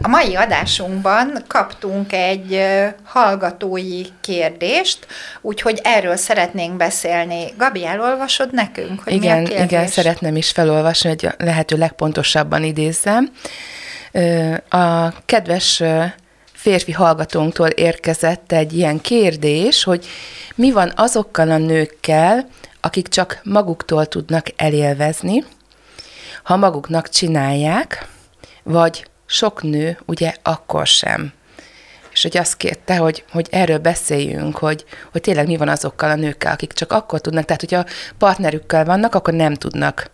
A mai adásunkban kaptunk egy hallgatói kérdést, úgyhogy erről szeretnénk beszélni. Gabi, elolvasod nekünk, hogy igen, mi a kérdés? igen, szeretném is felolvasni, hogy lehető legpontosabban idézzem. A kedves férfi hallgatónktól érkezett egy ilyen kérdés, hogy mi van azokkal a nőkkel, akik csak maguktól tudnak elélvezni, ha maguknak csinálják, vagy sok nő ugye akkor sem. És hogy azt kérte, hogy, hogy erről beszéljünk, hogy, hogy tényleg mi van azokkal a nőkkel, akik csak akkor tudnak, tehát hogyha partnerükkel vannak, akkor nem tudnak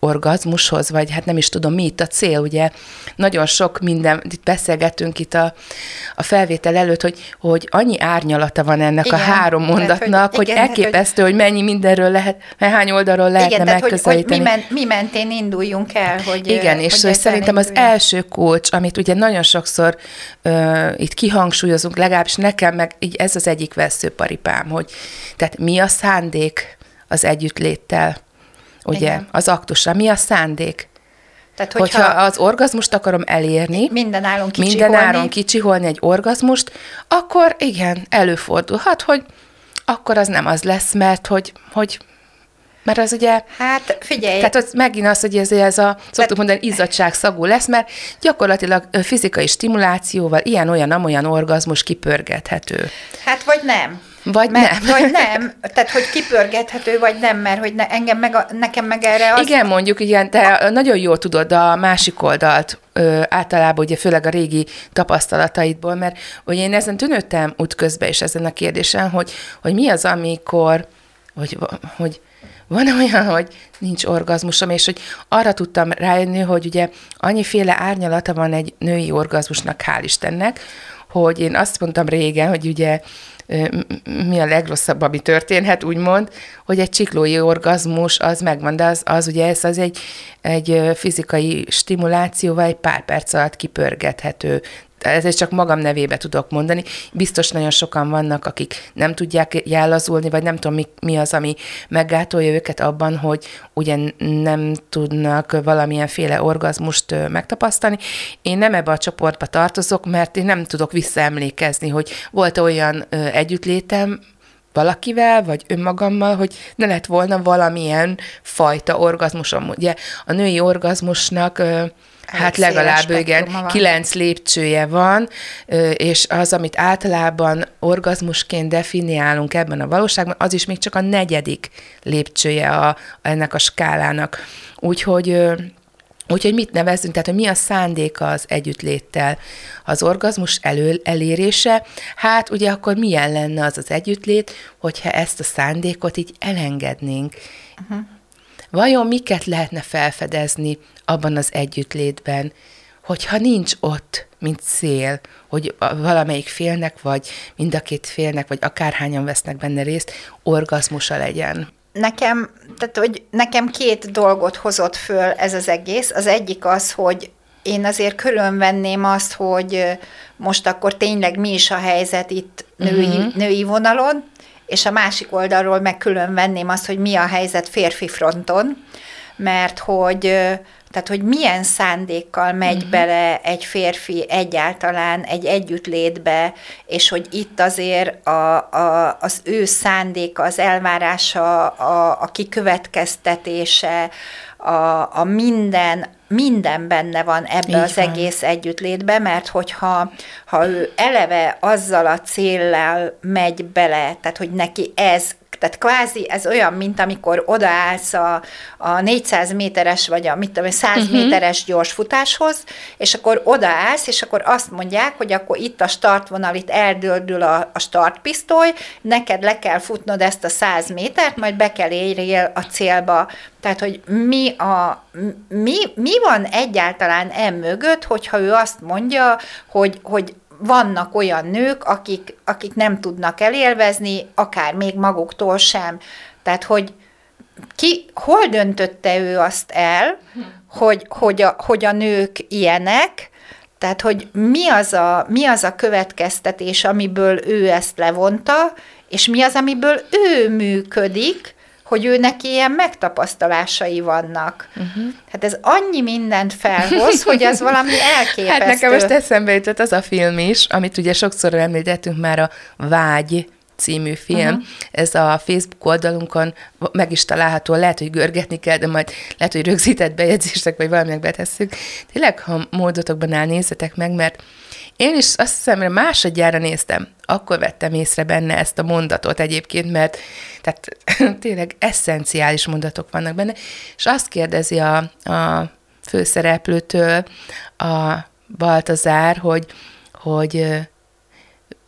orgazmushoz, vagy hát nem is tudom, mi itt a cél, ugye? Nagyon sok minden, itt beszélgetünk itt a, a felvétel előtt, hogy, hogy annyi árnyalata van ennek igen, a három mondatnak, tehát, hogy, hogy igen, elképesztő, hogy, hogy mennyi mindenről lehet, hány oldalról lehetne igen, tehát, megközelíteni. Hogy, hogy mi, men, mi mentén induljunk el, hogy Igen, és hogy szerintem az első kulcs, amit ugye nagyon sokszor uh, itt kihangsúlyozunk, legalábbis nekem meg így ez az egyik veszőparipám, hogy tehát mi a szándék az együttléttel, ugye, Igen. az aktusra. Mi a szándék? Tehát, hogyha, hogyha az orgazmust akarom elérni, minden áron kicsiholni, minden áron kicsiholni egy orgazmust, akkor igen, előfordulhat, hogy akkor az nem az lesz, mert hogy, hogy mert az ugye... Hát figyelj! Tehát az megint az, hogy ez, ez a, szoktuk mondani, izzadság szagú lesz, mert gyakorlatilag fizikai stimulációval ilyen-olyan-amolyan orgazmus kipörgethető. Hát vagy nem. Vagy mert, nem. Vagy nem, tehát hogy kipörgethető, vagy nem, mert hogy ne, engem meg a, nekem meg erre az... Igen, mondjuk, igen, te a... nagyon jól tudod a másik oldalt, ö, általában ugye főleg a régi tapasztalataidból, mert ugye én ezen tűnődtem útközben is ezen a kérdésen, hogy, hogy mi az, amikor, hogy, hogy van olyan, hogy nincs orgazmusom, és hogy arra tudtam rájönni, hogy ugye annyiféle árnyalata van egy női orgazmusnak, hál' Istennek, hogy én azt mondtam régen, hogy ugye mi a legrosszabb, ami történhet, úgymond, hogy egy csiklói orgazmus az megvan, de az, az ugye ez az egy, egy fizikai stimulációval egy pár perc alatt kipörgethető ezért csak magam nevébe tudok mondani. Biztos nagyon sokan vannak, akik nem tudják jellazulni, vagy nem tudom, mi, mi az, ami meggátolja őket abban, hogy ugye nem tudnak valamilyenféle orgazmust megtapasztalni. Én nem ebbe a csoportba tartozok, mert én nem tudok visszaemlékezni, hogy volt olyan együttlétem, valakivel, vagy önmagammal, hogy ne lett volna valamilyen fajta orgazmusom. Ugye a női orgazmusnak Hát legalább igen, kilenc lépcsője van, és az, amit általában orgazmusként definiálunk ebben a valóságban, az is még csak a negyedik lépcsője a, ennek a skálának. Úgyhogy Úgyhogy mit nevezünk, tehát hogy mi a szándéka az együttléttel? Az orgazmus elő, elérése, hát ugye akkor milyen lenne az az együttlét, hogyha ezt a szándékot így elengednénk. Uh-huh. Vajon miket lehetne felfedezni abban az együttlétben, hogyha nincs ott, mint cél, hogy valamelyik félnek, vagy mind a két félnek, vagy akárhányan vesznek benne részt, orgazmusa legyen. Nekem, tehát, hogy nekem két dolgot hozott föl ez az egész. Az egyik az, hogy én azért különvenném azt, hogy most akkor tényleg mi is a helyzet itt női, uh-huh. női vonalon, és a másik oldalról meg külön venném azt, hogy mi a helyzet férfi fronton, mert hogy tehát, hogy milyen szándékkal megy uh-huh. bele egy férfi egyáltalán egy együttlétbe, és hogy itt azért a, a, az ő szándéka, az elvárása, a, a kikövetkeztetése, a, a minden, minden benne van ebbe Így az van. egész együttlétbe, mert hogyha ha ő eleve azzal a céllal megy bele, tehát hogy neki ez Tehát kvázi ez olyan, mint amikor odaállsz a, a 400 méteres, vagy a mit tudom, 100 uh-huh. méteres gyorsfutáshoz, és akkor odaállsz, és akkor azt mondják, hogy akkor itt a startvonal, itt eldördül a, a startpisztoly, neked le kell futnod ezt a 100 métert, majd be kell érjél a célba. Tehát, hogy mi, a, mi, mi van egyáltalán em mögött, hogyha ő azt mondja, hogy, hogy vannak olyan nők, akik, akik nem tudnak elélvezni, akár még maguktól sem. Tehát, hogy ki, hol döntötte ő azt el, hogy, hogy, a, hogy a nők ilyenek, tehát, hogy mi az, a, mi az a következtetés, amiből ő ezt levonta, és mi az, amiből ő működik, hogy ő neki ilyen megtapasztalásai vannak. Uh-huh. Hát ez annyi mindent felhoz, hogy ez valami elképesztő. Hát nekem most eszembe jutott az a film is, amit ugye sokszor említettünk már a Vágy című film. Uh-huh. Ez a Facebook oldalunkon meg is található, lehet, hogy görgetni kell, de majd lehet, hogy rögzített bejegyzések, vagy valaminek betesszük. Tényleg, ha módotokban áll, nézzetek meg, mert én is azt hiszem, hogy másodjára néztem, akkor vettem észre benne ezt a mondatot egyébként, mert tehát tényleg eszenciális mondatok vannak benne, és azt kérdezi a, a főszereplőtől a Baltazár, hogy, hogy,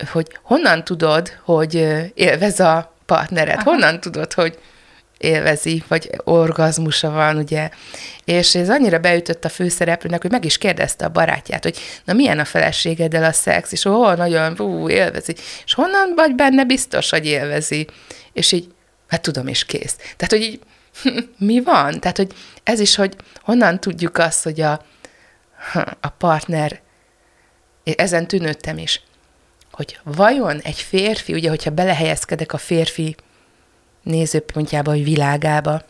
hogy honnan tudod, hogy élvez a partnered, Aha. honnan tudod, hogy élvezi, vagy orgazmusa van, ugye. És ez annyira beütött a főszereplőnek, hogy meg is kérdezte a barátját, hogy na milyen a feleségeddel a szex, és ó, nagyon, ú, élvezi. És honnan vagy benne biztos, hogy élvezi? És így, hát tudom, és kész. Tehát, hogy így, mi van? Tehát, hogy ez is, hogy honnan tudjuk azt, hogy a, a partner, ezen tűnődtem is, hogy vajon egy férfi, ugye, hogyha belehelyezkedek a férfi nézőpontjába, vagy világába,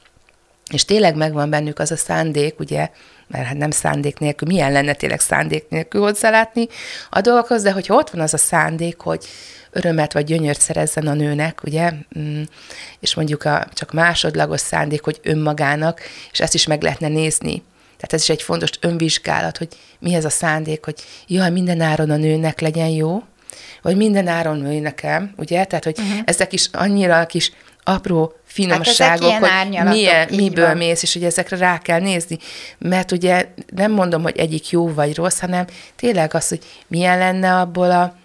és tényleg megvan bennük az a szándék, ugye, mert hát nem szándék nélkül, milyen lenne tényleg szándék nélkül hozzálátni a dolgokhoz, de hogyha ott van az a szándék, hogy örömet vagy gyönyört szerezzen a nőnek, ugye, mm, és mondjuk a csak másodlagos szándék, hogy önmagának, és ezt is meg lehetne nézni. Tehát ez is egy fontos önvizsgálat, hogy mi ez a szándék, hogy jaj, minden áron a nőnek legyen jó, vagy minden áron női nekem, ugye? Tehát, hogy uh-huh. ezek is annyira kis apró finomságok, hát hogy milyen, miből van. mész, és hogy ezekre rá kell nézni. Mert ugye nem mondom, hogy egyik jó vagy rossz, hanem tényleg az, hogy milyen lenne abból a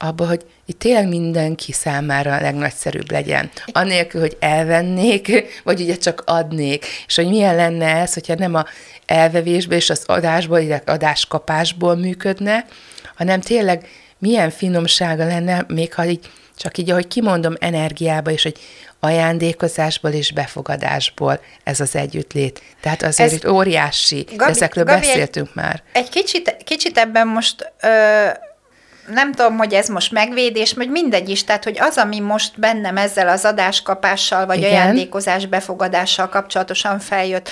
abból, hogy itt tényleg mindenki számára a legnagyszerűbb legyen. Anélkül, hogy elvennék, vagy ugye csak adnék. És hogy milyen lenne ez, hogyha nem a elvevésből és az adásból, illetve adáskapásból működne, hanem tényleg milyen finomsága lenne, még ha így csak így, ahogy kimondom, energiába, és hogy ajándékozásból és befogadásból ez az együttlét. Tehát azért ez, óriási, Gabi, ezekről Gabi, beszéltünk egy, már. Egy kicsit, kicsit ebben most ö, nem tudom, hogy ez most megvédés, vagy mindegy is, tehát hogy az, ami most bennem ezzel az adáskapással, vagy Igen. ajándékozás befogadással kapcsolatosan feljött,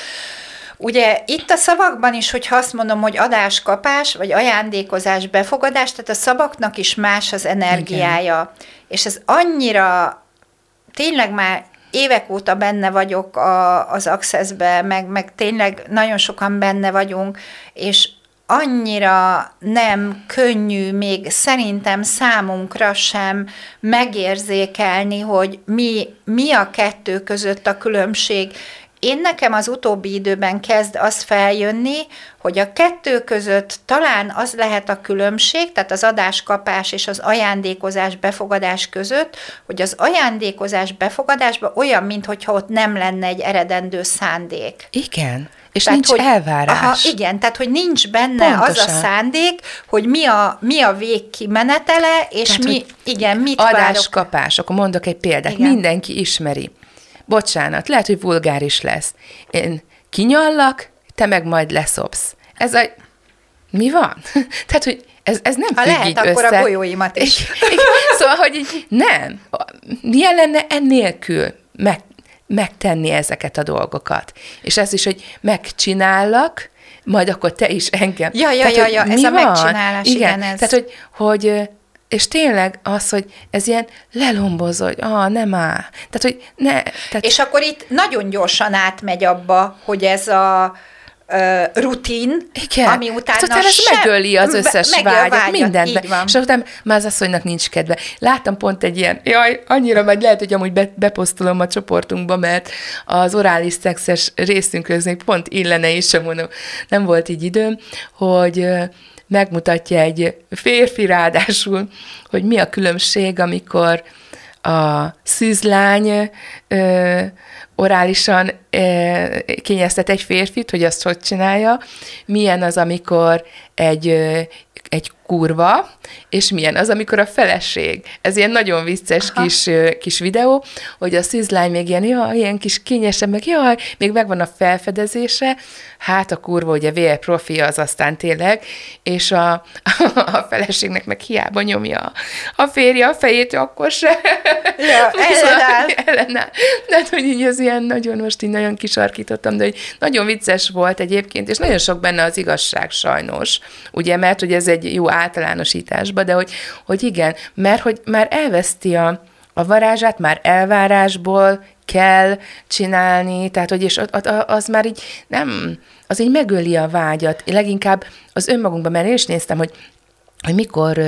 Ugye itt a szavakban is, hogyha azt mondom, hogy adáskapás, vagy ajándékozás, befogadás, tehát a szavaknak is más az energiája. Igen. És ez annyira, tényleg már évek óta benne vagyok a, az Accessbe, meg, meg tényleg nagyon sokan benne vagyunk, és annyira nem könnyű még szerintem számunkra sem megérzékelni, hogy mi, mi a kettő között a különbség, én nekem az utóbbi időben kezd az feljönni, hogy a kettő között talán az lehet a különbség, tehát az adáskapás és az ajándékozás befogadás között, hogy az ajándékozás befogadásban olyan, mintha ott nem lenne egy eredendő szándék. Igen. És tehát, nincs hogy, elvárás. Aha, igen, tehát hogy nincs benne Pontosan. az a szándék, hogy mi a, mi a végkimenetele, és tehát, mi, igen, mit adáskapás, várok. akkor mondok egy példát, igen. mindenki ismeri bocsánat, lehet, hogy vulgáris lesz. Én kinyallak, te meg majd leszopsz. Ez a... Mi van? Tehát, hogy ez, ez nem ha lehet, akkor össze. a golyóimat is. szóval, hogy így nem. Milyen lenne ennélkül meg, megtenni ezeket a dolgokat? És ez is, hogy megcsinállak, majd akkor te is engem. Ja, ja, Tehát, ja, ja, ez a van? megcsinálás, igen. igen ez. Tehát, hogy, hogy és tényleg az, hogy ez ilyen lelombozó, hogy ah, nem áll. Tehát, hogy ne. Tehát... És akkor itt nagyon gyorsan átmegy abba, hogy ez a rutin, Igen. ami utána, hát utána ez sem- megöli az összes megöl vágyat, vágyat, mindent. És utána már az asszonynak nincs kedve. Láttam pont egy ilyen, jaj, annyira vagy lehet, hogy amúgy be, beposztolom a csoportunkba, mert az orális szexes részünkhöz még pont illene is, sem mondom, nem volt így időm, hogy megmutatja egy férfi ráadásul, hogy mi a különbség, amikor a szűzlány ö, orálisan ö, kényeztet egy férfit, hogy azt hogy csinálja, milyen az, amikor egy, egy kurva, és milyen az, amikor a feleség. Ez ilyen nagyon vicces kis, kis videó, hogy a szűzlány még ilyen, jaj, ilyen kis kényesen, meg jaj, még megvan a felfedezése, hát a kurva, ugye VR profi az aztán tényleg, és a, a feleségnek meg hiába nyomja a férje a fejét, akkor se. Ja, ellenáll. ellenáll. De hát, hogy így az ilyen nagyon, most így nagyon kisarkítottam, de hogy nagyon vicces volt egyébként, és nagyon sok benne az igazság sajnos, ugye, mert hogy ez egy jó általánosításba, de hogy, hogy igen, mert hogy már elveszti a, a varázsát, már elvárásból kell csinálni, tehát hogy és az már így nem, az így megöli a vágyat, leginkább az önmagunkban, mert én is néztem, hogy, hogy mikor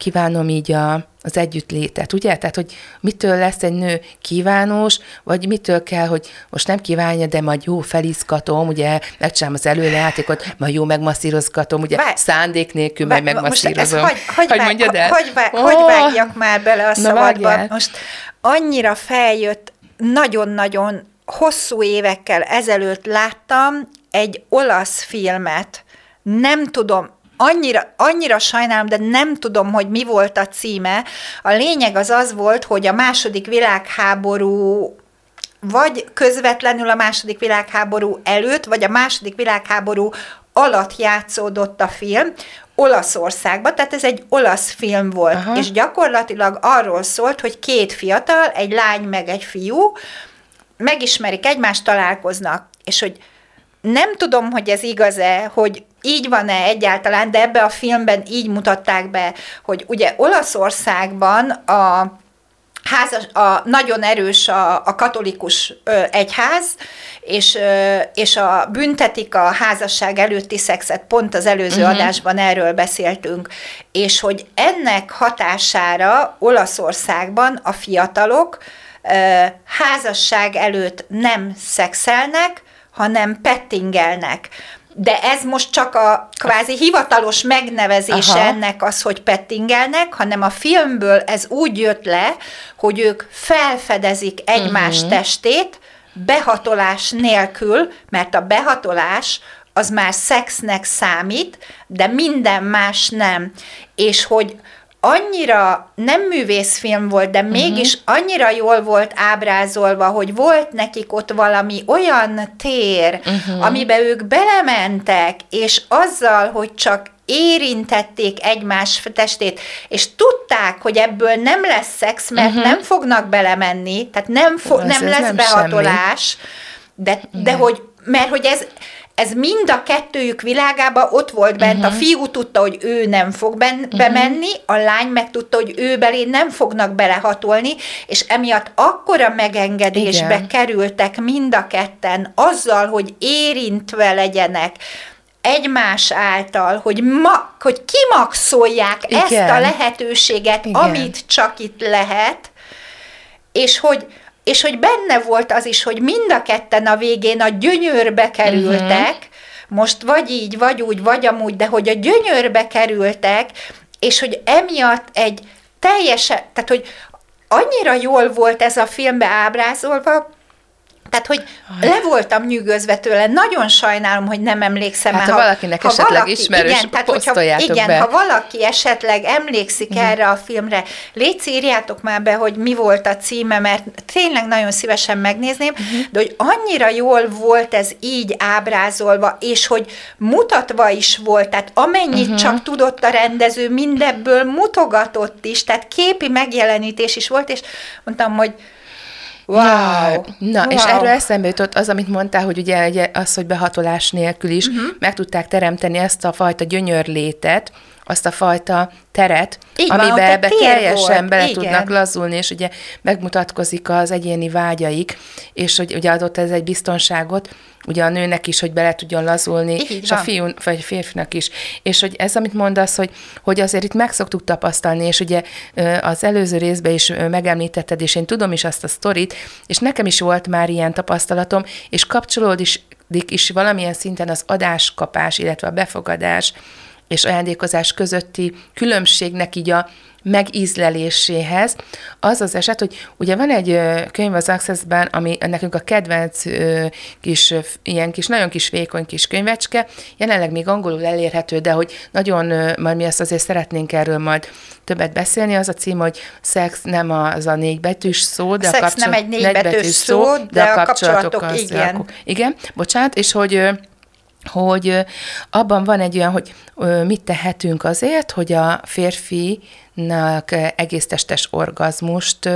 kívánom így a, az együttlétet, ugye? Tehát, hogy mitől lesz egy nő kívánós, vagy mitől kell, hogy most nem kívánja, de majd jó felizgatom, ugye, megcsinálom az előlejátékot, majd jó megmasszírozgatom, ugye, Várj. szándék nélkül Várj, meg most ezt megmasszírozom. Hogy, hogy, hogy vág, mondjad el? Hogy, vág, hogy vágjak már bele a na szabadba? vágjál. Most annyira feljött, nagyon-nagyon hosszú évekkel ezelőtt láttam egy olasz filmet, nem tudom, annyira, annyira sajnálom, de nem tudom, hogy mi volt a címe. A lényeg az az volt, hogy a második világháború vagy közvetlenül a második világháború előtt, vagy a második világháború alatt játszódott a film Olaszországban, tehát ez egy olasz film volt. Aha. és gyakorlatilag arról szólt, hogy két fiatal, egy lány meg egy fiú, megismerik egymást, találkoznak, és hogy nem tudom, hogy ez igaz-e, hogy így van-e egyáltalán, de ebbe a filmben így mutatták be, hogy ugye Olaszországban a házas, a, nagyon erős a, a katolikus ö, egyház, és, ö, és a büntetik a házasság előtti szexet, pont az előző uh-huh. adásban erről beszéltünk, és hogy ennek hatására Olaszországban a fiatalok ö, házasság előtt nem szexelnek, hanem pettingelnek. De ez most csak a kvázi hivatalos megnevezése Aha. ennek az, hogy pettingelnek, hanem a filmből ez úgy jött le, hogy ők felfedezik egymás uh-huh. testét behatolás nélkül, mert a behatolás az már szexnek számít, de minden más nem. És hogy annyira nem művészfilm volt, de mégis annyira jól volt ábrázolva, hogy volt nekik ott valami olyan tér, uh-huh. amibe ők belementek, és azzal, hogy csak érintették egymás testét, és tudták, hogy ebből nem lesz szex, mert uh-huh. nem fognak belemenni, tehát nem, fo- Ez- nem lesz nem behatolás, de, de hogy, mert hogy ez, ez mind a kettőjük világában ott volt bent. Uh-huh. A fiú tudta, hogy ő nem fog ben, uh-huh. bemenni, a lány meg tudta, hogy ő belé nem fognak belehatolni, és emiatt akkora megengedésbe Igen. kerültek mind a ketten azzal, hogy érintve legyenek, egymás által, hogy, ma, hogy kimaxolják Igen. ezt a lehetőséget, Igen. amit csak itt lehet, és hogy, és hogy benne volt az is, hogy mind a ketten a végén a gyönyörbe kerültek, uh-huh. most vagy így, vagy úgy, vagy amúgy, de hogy a gyönyörbe kerültek, és hogy emiatt egy teljesen, tehát hogy annyira jól volt ez a filmbe ábrázolva, tehát, hogy le voltam nyűgözve tőle, nagyon sajnálom, hogy nem emlékszem. Hát, mert ha valakinek esetleg ismerős, igen, tehát, hogyha, igen, be. ha valaki esetleg emlékszik Igen. erre a filmre, légy írjátok már be, hogy mi volt a címe, mert tényleg nagyon szívesen megnézném, uh-huh. de hogy annyira jól volt ez így ábrázolva, és hogy mutatva is volt, tehát amennyit uh-huh. csak tudott a rendező, mindebből mutogatott is, tehát képi megjelenítés is volt, és mondtam, hogy Wow. Na, wow. és erről eszembe jutott az, amit mondtál, hogy ugye ugye az, hogy behatolás nélkül is uh-huh. meg tudták teremteni ezt a fajta gyönyörlétet, azt a fajta teret, Így van, amiben egy ebbe teljesen volt, bele igen. tudnak lazulni, és ugye megmutatkozik az egyéni vágyaik, és hogy ugye adott ez egy biztonságot, ugye a nőnek is, hogy bele tudjon lazulni, Így és van. a fiú, vagy a férfinak is. És hogy ez, amit mondasz, hogy, hogy azért itt meg szoktuk tapasztalni, és ugye az előző részben is megemlítetted, és én tudom is azt a sztorit, és nekem is volt már ilyen tapasztalatom, és kapcsolódik is, is valamilyen szinten az adáskapás, illetve a befogadás és ajándékozás közötti különbségnek így a megízleléséhez, az az eset, hogy ugye van egy könyv az Access-ben, ami nekünk a kedvenc kis, ilyen kis, nagyon kis vékony kis könyvecske, jelenleg még angolul elérhető, de hogy nagyon, majd mi ezt azért szeretnénk erről majd többet beszélni, az a cím, hogy szex nem az a négy betűs szó, de A szex kapcsol- nem egy négybetűs szó, de a kapcsolatok az- igen. akkor- Igen, bocsánat, és hogy hogy abban van egy olyan, hogy mit tehetünk azért, hogy a férfinak egésztestes orgazmust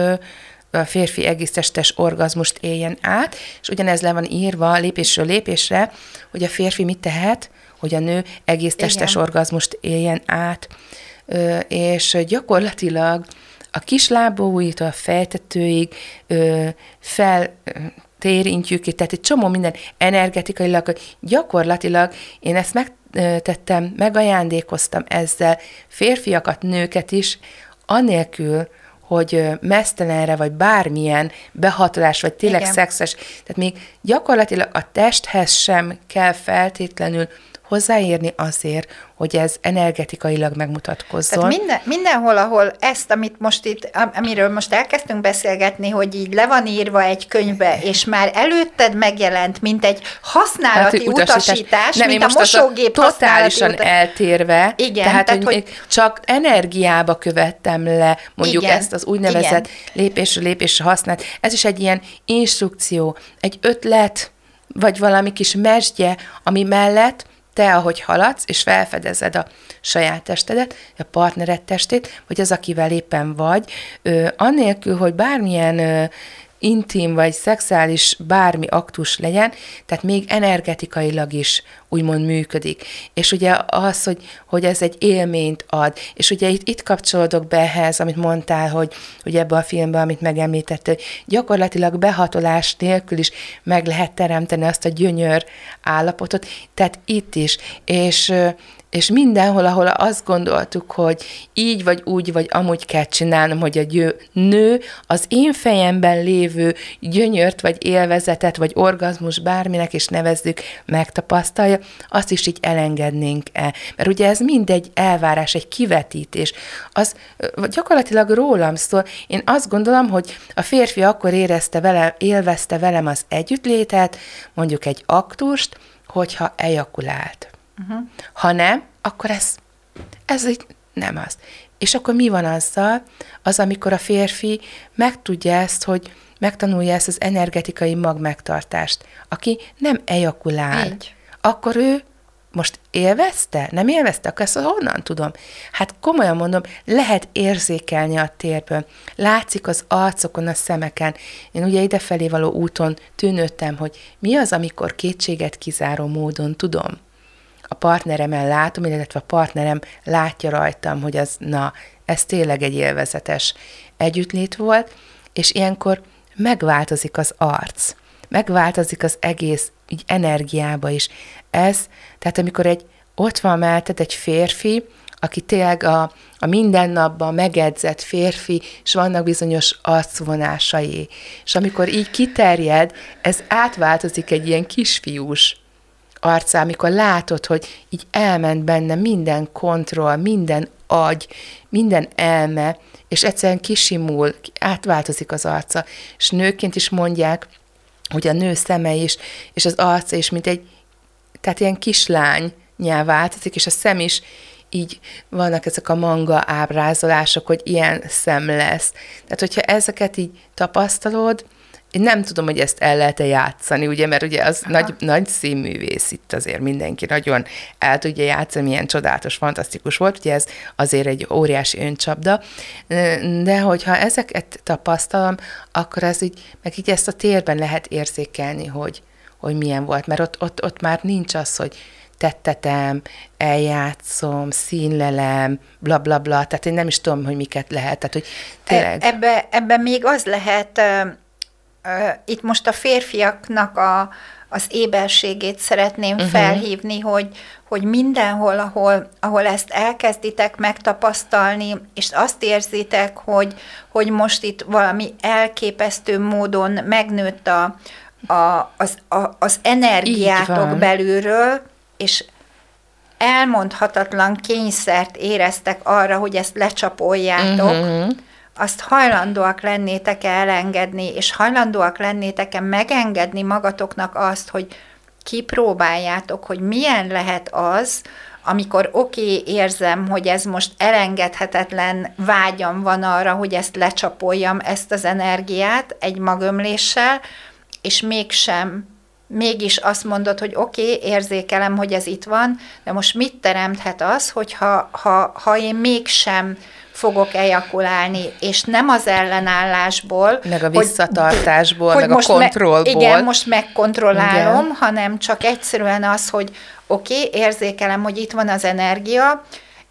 a férfi egésztestes orgazmust éljen át, és ugyanez le van írva lépésről lépésre, hogy a férfi mit tehet, hogy a nő egésztestes orgazmust éljen át, és gyakorlatilag a kislábújtól a fejtetőig fel térintjük, tehát egy csomó minden energetikailag, gyakorlatilag én ezt megtettem, megajándékoztam ezzel férfiakat, nőket is, anélkül, hogy mesztelenre, vagy bármilyen behatolás, vagy tényleg Igen. szexes, tehát még gyakorlatilag a testhez sem kell feltétlenül hozzáérni azért, hogy ez energetikailag megmutatkozzon. Tehát minden, mindenhol, ahol ezt, amit most itt, am- amiről most elkezdtünk beszélgetni, hogy így le van írva egy könyvbe, és már előtted megjelent, mint egy használati hogy utasítás, nem, én mint a most azt mosógép totálisan utas... eltérve, Igen, tehát, tehát, hogy, hogy- csak energiába követtem le mondjuk Igen, ezt az úgynevezett lépésről lépésre használt. Ez is egy ilyen instrukció, egy ötlet, vagy valami kis mesdje, ami mellett te, ahogy haladsz, és felfedezed a saját testedet, a partnered testét, vagy az, akivel éppen vagy, ö, annélkül, hogy bármilyen ö, intim vagy szexuális bármi aktus legyen, tehát még energetikailag is úgymond működik. És ugye az, hogy, hogy ez egy élményt ad, és ugye itt, itt kapcsolódok be ehhez, amit mondtál, hogy, hogy ebben a filmben, amit megemlítettél, hogy gyakorlatilag behatolás nélkül is meg lehet teremteni azt a gyönyör állapotot, tehát itt is. És és mindenhol, ahol azt gondoltuk, hogy így vagy úgy, vagy amúgy kell csinálnom, hogy a győ, nő az én fejemben lévő gyönyört, vagy élvezetet, vagy orgazmus, bárminek is nevezzük, megtapasztalja, azt is így elengednénk el. Mert ugye ez mind egy elvárás, egy kivetítés. Az gyakorlatilag rólam szól. Én azt gondolom, hogy a férfi akkor érezte vele, élvezte velem az együttlétet, mondjuk egy aktust, hogyha ejakulált. Uh-huh. Ha nem, akkor ez, ez így nem az. És akkor mi van azzal? Az, amikor a férfi megtudja ezt, hogy megtanulja ezt az energetikai magmegtartást, aki nem ejakulál. Így. Akkor ő most élvezte? Nem élvezte? Akkor ezt honnan tudom? Hát komolyan mondom, lehet érzékelni a térből. Látszik az arcokon, a szemeken. Én ugye idefelé való úton tűnődtem, hogy mi az, amikor kétséget kizáró módon tudom. A partneremen látom, illetve a partnerem látja rajtam, hogy az, na, ez tényleg egy élvezetes együttlét volt, és ilyenkor megváltozik az arc, megváltozik az egész így energiába is. Ez, tehát amikor egy ott van melletted egy férfi, aki tényleg a, a mindennapban megedzett férfi, és vannak bizonyos arcvonásai. És amikor így kiterjed, ez átváltozik egy ilyen kisfiús arcá, amikor látod, hogy így elment benne minden kontroll, minden agy, minden elme, és egyszerűen kisimul, átváltozik az arca. És nőként is mondják, hogy a nő szeme is, és az arca is, mint egy, tehát ilyen kislány változik, és a szem is így vannak ezek a manga ábrázolások, hogy ilyen szem lesz. Tehát, hogyha ezeket így tapasztalod, én nem tudom, hogy ezt el lehet-e játszani, ugye, mert ugye az nagy, nagy színművész itt azért mindenki nagyon el tudja játszani, milyen csodálatos, fantasztikus volt, ugye ez azért egy óriási öncsapda, de hogyha ezeket tapasztalom, akkor ez így, meg így ezt a térben lehet érzékelni, hogy, hogy milyen volt, mert ott, ott, ott már nincs az, hogy tettetem, eljátszom, színlelem, bla bla bla, tehát én nem is tudom, hogy miket lehet, tehát hogy tényleg... Ebbe, ebbe még az lehet, itt most a férfiaknak a, az éberségét szeretném uh-huh. felhívni, hogy, hogy mindenhol, ahol, ahol ezt elkezditek megtapasztalni, és azt érzitek, hogy, hogy most itt valami elképesztő módon megnőtt a, a, az, a, az energiátok belülről, és elmondhatatlan kényszert éreztek arra, hogy ezt lecsapoljátok, uh-huh. Azt hajlandóak lennétek -e elengedni, és hajlandóak lennétek-e megengedni magatoknak azt, hogy kipróbáljátok, hogy milyen lehet az, amikor oké, okay, érzem, hogy ez most elengedhetetlen vágyam van arra, hogy ezt lecsapoljam, ezt az energiát egy magömléssel, és mégsem. Mégis azt mondod, hogy oké, okay, érzékelem, hogy ez itt van, de most mit teremthet az, hogyha ha, ha én mégsem fogok ejakulálni, és nem az ellenállásból, meg a visszatartásból, hogy, meg most a kontrollból. Me, igen, most megkontrollálom, igen. hanem csak egyszerűen az, hogy oké, okay, érzékelem, hogy itt van az energia,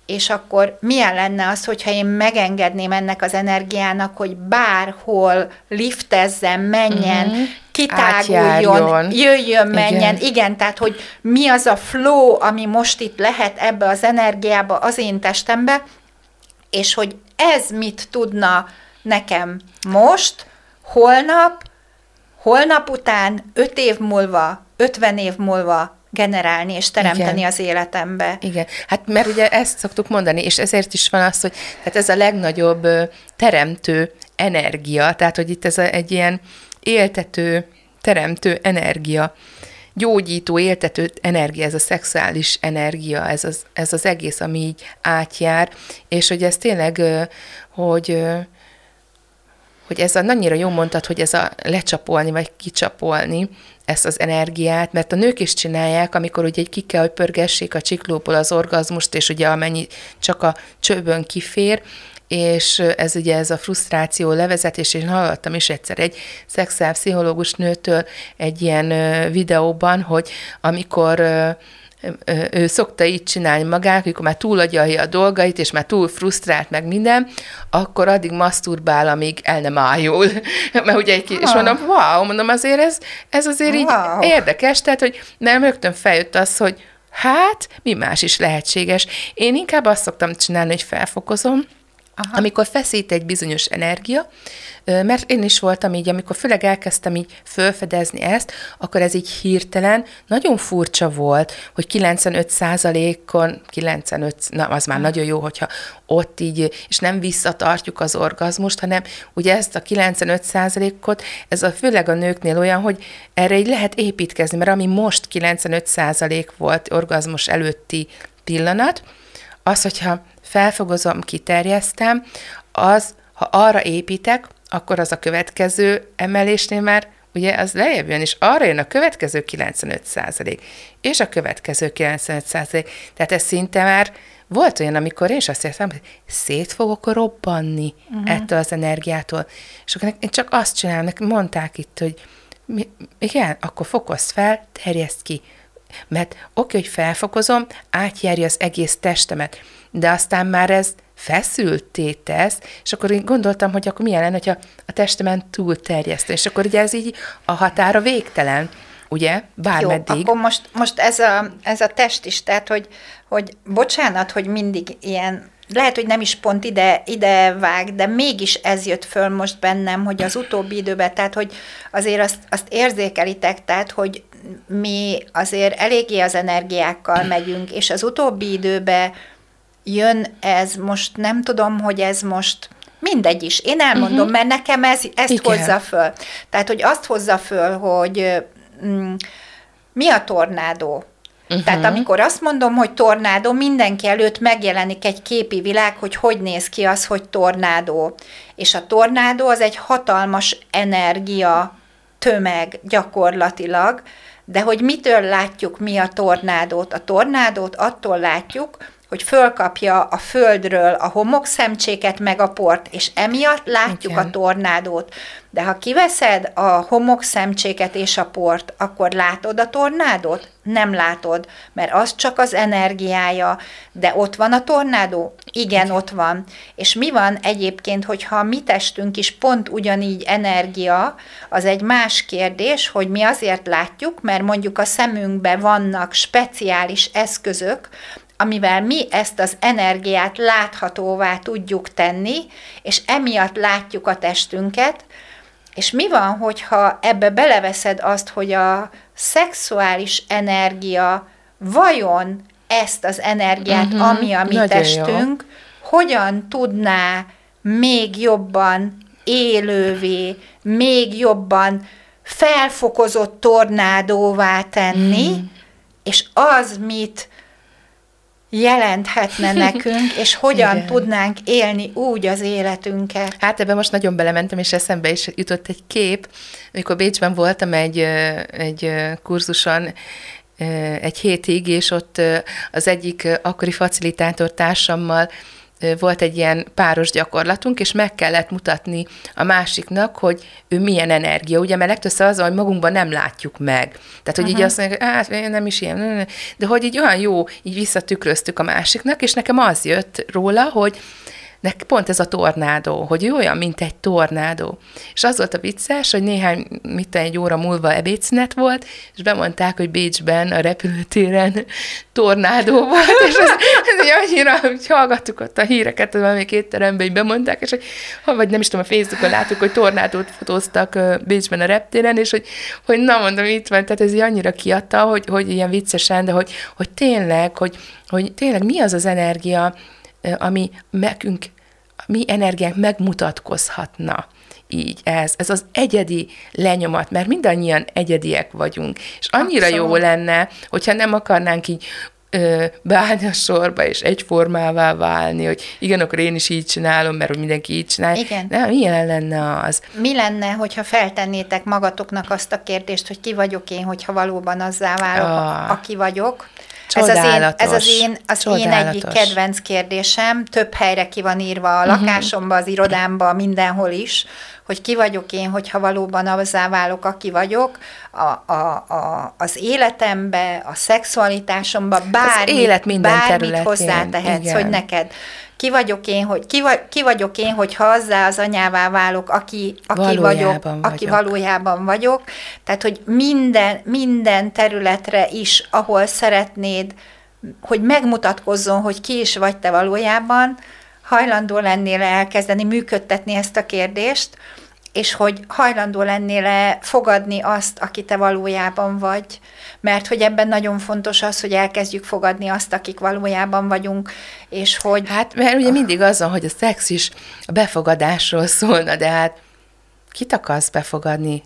és akkor milyen lenne az, hogyha én megengedném ennek az energiának, hogy bárhol liftezzen, menjen, uh-huh. kitáguljon, Átjárjon. jöjjön, menjen. Igen. Igen, tehát hogy mi az a flow, ami most itt lehet ebbe az energiába az én testembe, és hogy ez mit tudna nekem most, holnap, holnap után, öt év múlva, ötven év múlva generálni és teremteni Igen. az életembe. Igen, hát mert ugye ezt szoktuk mondani, és ezért is van az, hogy hát ez a legnagyobb teremtő energia, tehát hogy itt ez a, egy ilyen éltető, teremtő energia, gyógyító, éltető energia, ez a szexuális energia, ez az, ez az egész, ami így átjár, és hogy ez tényleg, hogy hogy ez a, annyira jó mondtad, hogy ez a lecsapolni, vagy kicsapolni ezt az energiát, mert a nők is csinálják, amikor ugye ki kell, hogy pörgessék a csiklóból az orgazmust, és ugye amennyi csak a csőbön kifér, és ez ugye ez a frusztráció levezetés, én hallottam is egyszer egy szexuálpszichológus nőtől egy ilyen videóban, hogy amikor ő szokta így csinálni magát, amikor már túl agyalja a dolgait, és már túl frusztrált meg minden, akkor addig maszturbál, amíg el nem ájul. Mert ugye egy és mondom, wow, mondom, azért ez, ez azért így wow. érdekes, tehát, hogy nem rögtön feljött az, hogy hát, mi más is lehetséges. Én inkább azt szoktam csinálni, hogy felfokozom, Aha. amikor feszít egy bizonyos energia, mert én is voltam így, amikor főleg elkezdtem így fölfedezni ezt, akkor ez így hirtelen nagyon furcsa volt, hogy 95%-on, 95, na az már nagyon jó, hogyha ott így, és nem visszatartjuk az orgazmust, hanem ugye ezt a 95%-ot, ez a főleg a nőknél olyan, hogy erre így lehet építkezni, mert ami most 95% volt orgazmus előtti pillanat, az, hogyha felfogozom, kiterjesztem, az, ha arra építek, akkor az a következő emelésnél már ugye az lejjebb jön, és arra jön a következő 95 százalék, és a következő 95 százalék. Tehát ez szinte már volt olyan, amikor én is azt értem, hogy szét fogok robbanni uh-huh. ettől az energiától. És akkor én csak azt csinálom, nekem mondták itt, hogy mi, igen, akkor fokozd fel, terjeszd ki. Mert oké, hogy felfokozom, átjárja az egész testemet, de aztán már ez feszülté tesz, és akkor én gondoltam, hogy akkor milyen lenne, hogyha a testemen túl terjeszt, és akkor ugye ez így a határa végtelen, ugye, bármeddig. Jó, akkor most, most ez, a, ez a test is, tehát, hogy, hogy bocsánat, hogy mindig ilyen lehet, hogy nem is pont ide, ide vág, de mégis ez jött föl most bennem, hogy az utóbbi időben, tehát, hogy azért azt, azt érzékelitek, tehát, hogy mi azért eléggé az energiákkal megyünk, és az utóbbi időben jön ez, most nem tudom, hogy ez most mindegy is. Én elmondom, uh-huh. mert nekem ez, ezt Igen. hozza föl. Tehát, hogy azt hozza föl, hogy mm, mi a tornádó? Uh-huh. Tehát amikor azt mondom, hogy tornádó, mindenki előtt megjelenik egy képi világ, hogy hogy néz ki az, hogy tornádó. És a tornádó az egy hatalmas energia tömeg gyakorlatilag, de hogy mitől látjuk mi a tornádót? A tornádót attól látjuk, hogy fölkapja a földről a homokszemcséket meg a port, és emiatt látjuk Igen. a tornádót. De ha kiveszed a homokszemcséket és a port, akkor látod a tornádót? Nem látod, mert az csak az energiája. De ott van a tornádó? Igen, ott van. És mi van egyébként, hogyha mi testünk is pont ugyanígy energia, az egy más kérdés, hogy mi azért látjuk, mert mondjuk a szemünkben vannak speciális eszközök, amivel mi ezt az energiát láthatóvá tudjuk tenni, és emiatt látjuk a testünket, és mi van, hogyha ebbe beleveszed azt, hogy a szexuális energia vajon ezt az energiát, uh-huh, ami a mi nagyon jó. testünk, hogyan tudná még jobban élővé, még jobban felfokozott tornádóvá tenni, Mhm. és az mit jelenthetne nekünk, és hogyan Igen. tudnánk élni úgy az életünket. Hát ebben most nagyon belementem, és eszembe is jutott egy kép, amikor Bécsben voltam egy, egy kurzuson, egy hétig, és ott az egyik akkori facilitátor társammal volt egy ilyen páros gyakorlatunk, és meg kellett mutatni a másiknak, hogy ő milyen energia. Ugye, mert legtöbbször az, hogy magunkban nem látjuk meg. Tehát, hogy uh-huh. így azt mondjuk, hát nem is ilyen, de hogy így olyan jó, így visszatükröztük a másiknak, és nekem az jött róla, hogy Nek pont ez a tornádó, hogy ő olyan, mint egy tornádó. És az volt a vicces, hogy néhány, mit egy óra múlva ebédszünet volt, és bemondták, hogy Bécsben a repülőtéren tornádó volt, és ez, ez annyira, hogy hallgattuk ott a híreket, valami két teremben, így bemondták, és hogy, vagy nem is tudom, a Facebookon láttuk, hogy tornádót fotóztak Bécsben a reptéren, és hogy, hogy na mondom, itt van, tehát ez így annyira kiadta, hogy, hogy ilyen viccesen, de hogy, hogy tényleg, hogy, hogy tényleg mi az az energia, ami nekünk, mi energiánk megmutatkozhatna így ez, ez az egyedi lenyomat, mert mindannyian egyediek vagyunk, és annyira Abszolút. jó lenne, hogyha nem akarnánk így beállni a sorba, és egyformává válni, hogy igen, akkor én is így csinálom, mert hogy mindenki így csinál. Igen. Nem, milyen lenne az? Mi lenne, hogyha feltennétek magatoknak azt a kérdést, hogy ki vagyok én, hogyha valóban azzá válok, Ah. aki vagyok? Ez az, én, ez az én, az én egyik Csodálatos. kedvenc kérdésem, több helyre ki van írva a lakásomba, az irodámba, mindenhol is, hogy ki vagyok én, hogyha valóban azzá válok, aki vagyok, a, a, a, az életembe, a szexualitásomba, bármit, élet minden bármit hozzátehetsz, igen. hogy neked ki vagyok én, hogy ki, vagy, ki vagyok én, hogyha azzá az anyává válok, aki, aki Valójában vagyok, aki vagyok. valójában vagyok. Tehát, hogy minden, minden területre is, ahol szeretnéd, hogy megmutatkozzon, hogy ki is vagy te valójában, hajlandó lennél elkezdeni működtetni ezt a kérdést, és hogy hajlandó lennél fogadni azt, aki te valójában vagy. Mert hogy ebben nagyon fontos az, hogy elkezdjük fogadni azt, akik valójában vagyunk, és hogy Hát, mert ugye mindig az van, hogy a szex is a befogadásról szólna, de hát kit akarsz befogadni?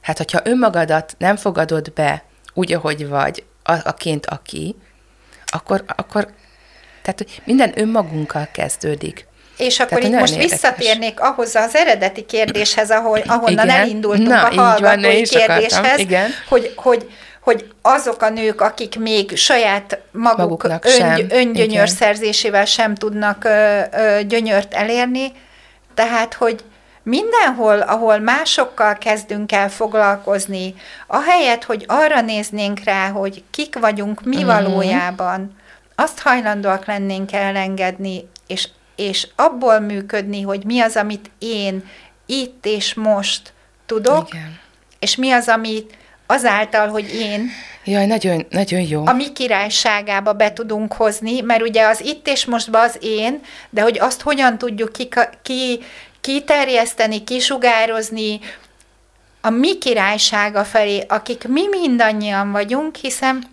Hát, hogyha önmagadat nem fogadod be úgy, ahogy vagy, aként aki, akkor, akkor tehát hogy minden önmagunkkal kezdődik. És akkor Tehát itt most érdekes. visszatérnék ahhoz az eredeti kérdéshez, ahol, ahonnan Igen. elindultunk Na, a van, hallgatói akartam. kérdéshez, Igen. hogy, hogy, hogy azok a nők, akik még saját maguk Maguknak öngy, sem. öngyönyör Igen. szerzésével sem tudnak ö, ö, gyönyört elérni, tehát, hogy mindenhol, ahol másokkal kezdünk el foglalkozni, ahelyett, hogy arra néznénk rá, hogy kik vagyunk mi Mhm. valójában, azt hajlandóak lennénk elengedni, és, és abból működni, hogy mi az, amit én itt és most tudok, Igen. és mi az, amit azáltal, hogy én Jaj, nagyon, nagyon jó. a mi királyságába be tudunk hozni, mert ugye az itt és mostban az én, de hogy azt hogyan tudjuk ki, ki, kiterjeszteni, kisugározni a mi királysága felé, akik mi mindannyian vagyunk, hiszen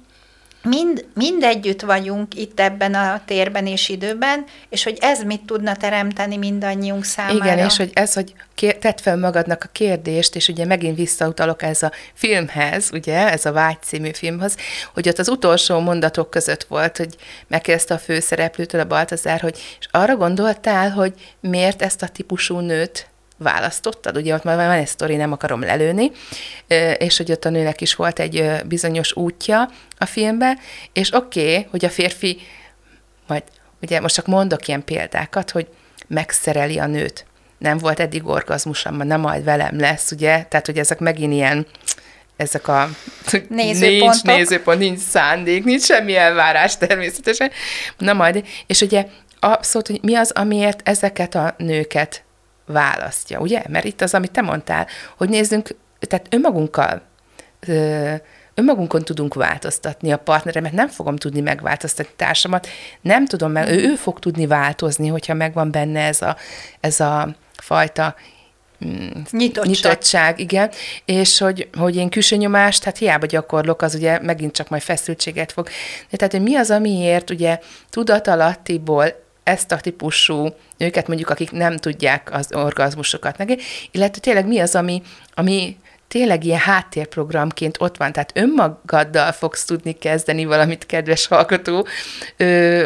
mind, mind együtt vagyunk itt ebben a térben és időben, és hogy ez mit tudna teremteni mindannyiunk számára. Igen, és hogy ez, hogy kér, tedd fel magadnak a kérdést, és ugye megint visszautalok ez a filmhez, ugye, ez a Vágy című filmhez, hogy ott az utolsó mondatok között volt, hogy megkérdezte a főszereplőtől, a Baltazár, hogy és arra gondoltál, hogy miért ezt a típusú nőt választottad, ugye ott már van egy sztori, nem akarom lelőni, és hogy ott a nőnek is volt egy bizonyos útja a filmbe, és oké, okay, hogy a férfi majd ugye most csak mondok ilyen példákat, hogy megszereli a nőt. Nem volt eddig orgazmusom, nem majd velem lesz, ugye? Tehát, hogy ezek megint ilyen, ezek a Nézőpontok. nincs nézőpont, nincs szándék, nincs semmi elvárás természetesen. Na majd, és ugye abszolút, hogy mi az, amiért ezeket a nőket választja, ugye? Mert itt az, amit te mondtál, hogy nézzünk, tehát önmagunkkal ö, önmagunkon tudunk változtatni a partneremet, nem fogom tudni megváltoztatni társamat, nem tudom meg, ő, ő fog tudni változni, hogyha megvan benne ez a, ez a fajta mm, Nyitottság. nyitottság, igen, és hogy, hogy én külső nyomást, hát hiába gyakorlok, az ugye megint csak majd feszültséget fog. De tehát, hogy mi az, amiért ugye tudatalattiból ezt a típusú nőket, mondjuk, akik nem tudják az orgazmusokat meg, illetve tényleg mi az, ami, ami tényleg ilyen háttérprogramként ott van, tehát önmagaddal fogsz tudni kezdeni valamit, kedves hallgató.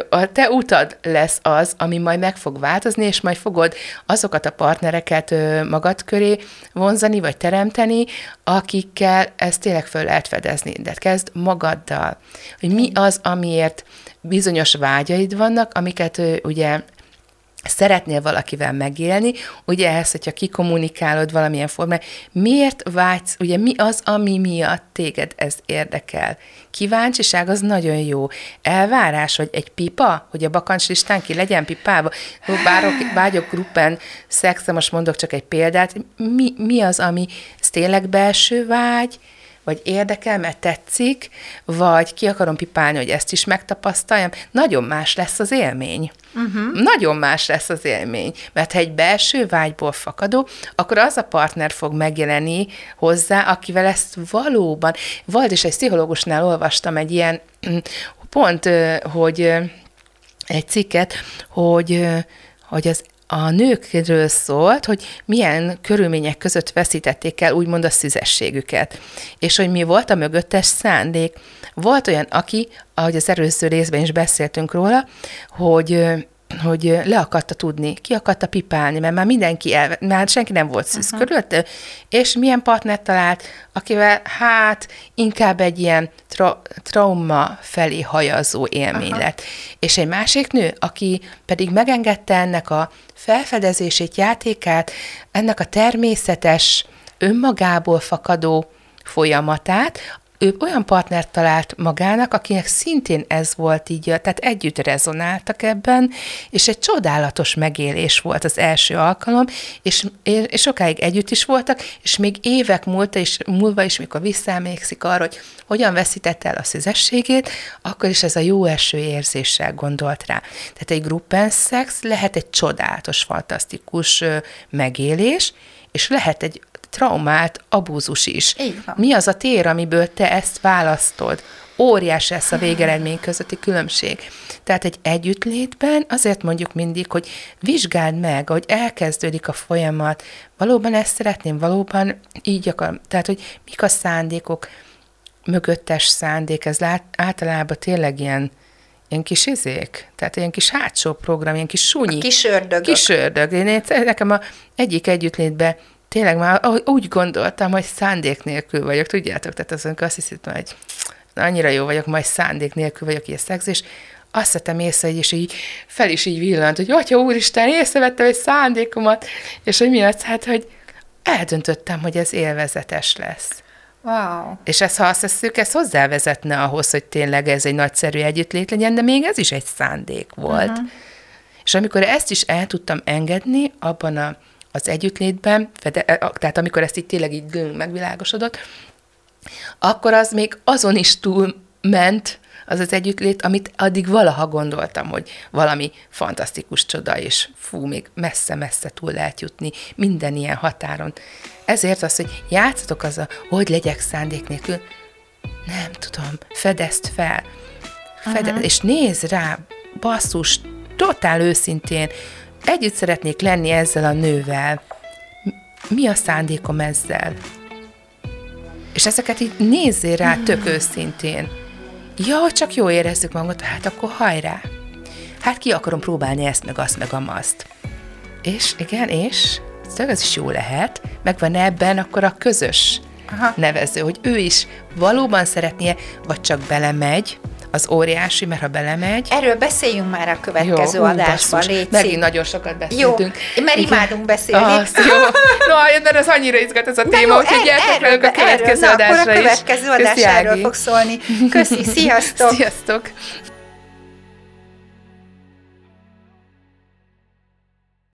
A te utad lesz az, ami majd meg fog változni, és majd fogod azokat a partnereket magad köré vonzani, vagy teremteni, akikkel ezt tényleg föl lehet fedezni. De kezd magaddal, hogy mi az, amiért bizonyos vágyaid vannak, amiket ugye szeretnél valakivel megélni, ugye ehhez, hogyha kikommunikálod valamilyen formán, miért vágysz, ugye mi az, ami miatt téged ez érdekel? Kíváncsiság az nagyon jó. Elvárás, vagy egy pipa, hogy a bakancslistán ki legyen pipálva, bárok, vágyok gruppen szexre, most mondok csak egy példát, mi, mi az, ami tényleg belső vágy, vagy érdekel, mert tetszik, vagy ki akarom pipálni, hogy ezt is megtapasztaljam, nagyon más lesz az élmény. Uh-huh. Nagyon más lesz az élmény, mert ha egy belső vágyból fakadó, akkor az a partner fog megjelenni hozzá, akivel ezt valóban, volt is egy pszichológusnál olvastam egy ilyen, pont, hogy egy cikket, hogy, hogy az a nőkről szólt, hogy milyen körülmények között veszítették el úgymond a szüzességüket, és hogy mi volt a mögöttes szándék. Volt olyan, aki, ahogy az előző részben is beszéltünk róla, hogy hogy le akarta tudni, ki akarta pipálni, mert már mindenki el, már senki nem volt szűz uh-huh. körülött, és milyen partnert talált, akivel hát inkább egy ilyen tra- trauma felé hajazó élmény uh-huh. lett. És egy másik nő, aki pedig megengedte ennek a felfedezését, játékát, ennek a természetes, önmagából fakadó folyamatát, ő olyan partnert talált magának, akinek szintén ez volt így, tehát együtt rezonáltak ebben, és egy csodálatos megélés volt az első alkalom, és, és sokáig együtt is voltak, és még évek múlta is, múlva is, mikor visszaemlékszik arra, hogy hogyan veszítette el a szüzességét, akkor is ez a jó első érzéssel gondolt rá. Tehát egy gruppen szex lehet egy csodálatos, fantasztikus megélés, és lehet egy traumált abúzus is. Mi az a tér, amiből te ezt választod? Óriás lesz a végeredmény közötti különbség. Tehát egy együttlétben azért mondjuk mindig, hogy vizsgáld meg, hogy elkezdődik a folyamat, valóban ezt szeretném, valóban így akarom. Tehát, hogy mik a szándékok, mögöttes szándék, ez általában tényleg ilyen, ilyen kis izék, tehát ilyen kis hátsó program, ilyen kis súnyi. A kis ördögök. Kis ördög. Én, nekem a egyik együttlétben tényleg már úgy gondoltam, hogy szándék nélkül vagyok, tudjátok? Tehát azon azt hiszem, hogy annyira jó vagyok, majd szándék nélkül vagyok ilyen szex, és azt vettem észre, és így fel is így villant, hogy atya úristen, észrevettem egy szándékomat, és hogy mi az, hát, hogy eldöntöttem, hogy ez élvezetes lesz. Wow. És ezt, ha azt hiszük, ez hozzávezetne ahhoz, hogy tényleg ez egy nagyszerű együttlét legyen, de még ez is egy szándék volt. Uh-huh. És amikor ezt is el tudtam engedni, abban a az együttlétben, tehát amikor ezt itt tényleg így megvilágosodott, akkor az még azon is túl ment, az az együttlét, amit addig valaha gondoltam, hogy valami fantasztikus csoda, és fú, még messze-messze túl lehet jutni minden ilyen határon. Ezért az, hogy játszatok az a, hogy legyek szándék nélkül, nem tudom, fedezt fel, fede- uh-huh. és nézd rá, basszus, totál őszintén, együtt szeretnék lenni ezzel a nővel. Mi a szándékom ezzel? És ezeket így nézzél rá tök őszintén. Ja, csak jó érezzük magunkat, hát akkor hajrá. Hát ki akarom próbálni ezt, meg azt, meg amazt. És igen, és ez is jó lehet, megvan ebben akkor a közös Aha. nevező, hogy ő is valóban szeretnie, vagy csak belemegy, az óriási, mert ha belemegy... Erről beszéljünk már a következő ú, adásban, légy Megint nagyon sokat Jó, beszéltünk. mert Igen. imádunk beszélni. Azt, jó. No, mert ez annyira izgat ez a Na téma, jó, úgyhogy er- gyertek velünk a következő erről, na, adásra akkor a következő adás erről fog szólni. Köszi, sziasztok! Sziasztok!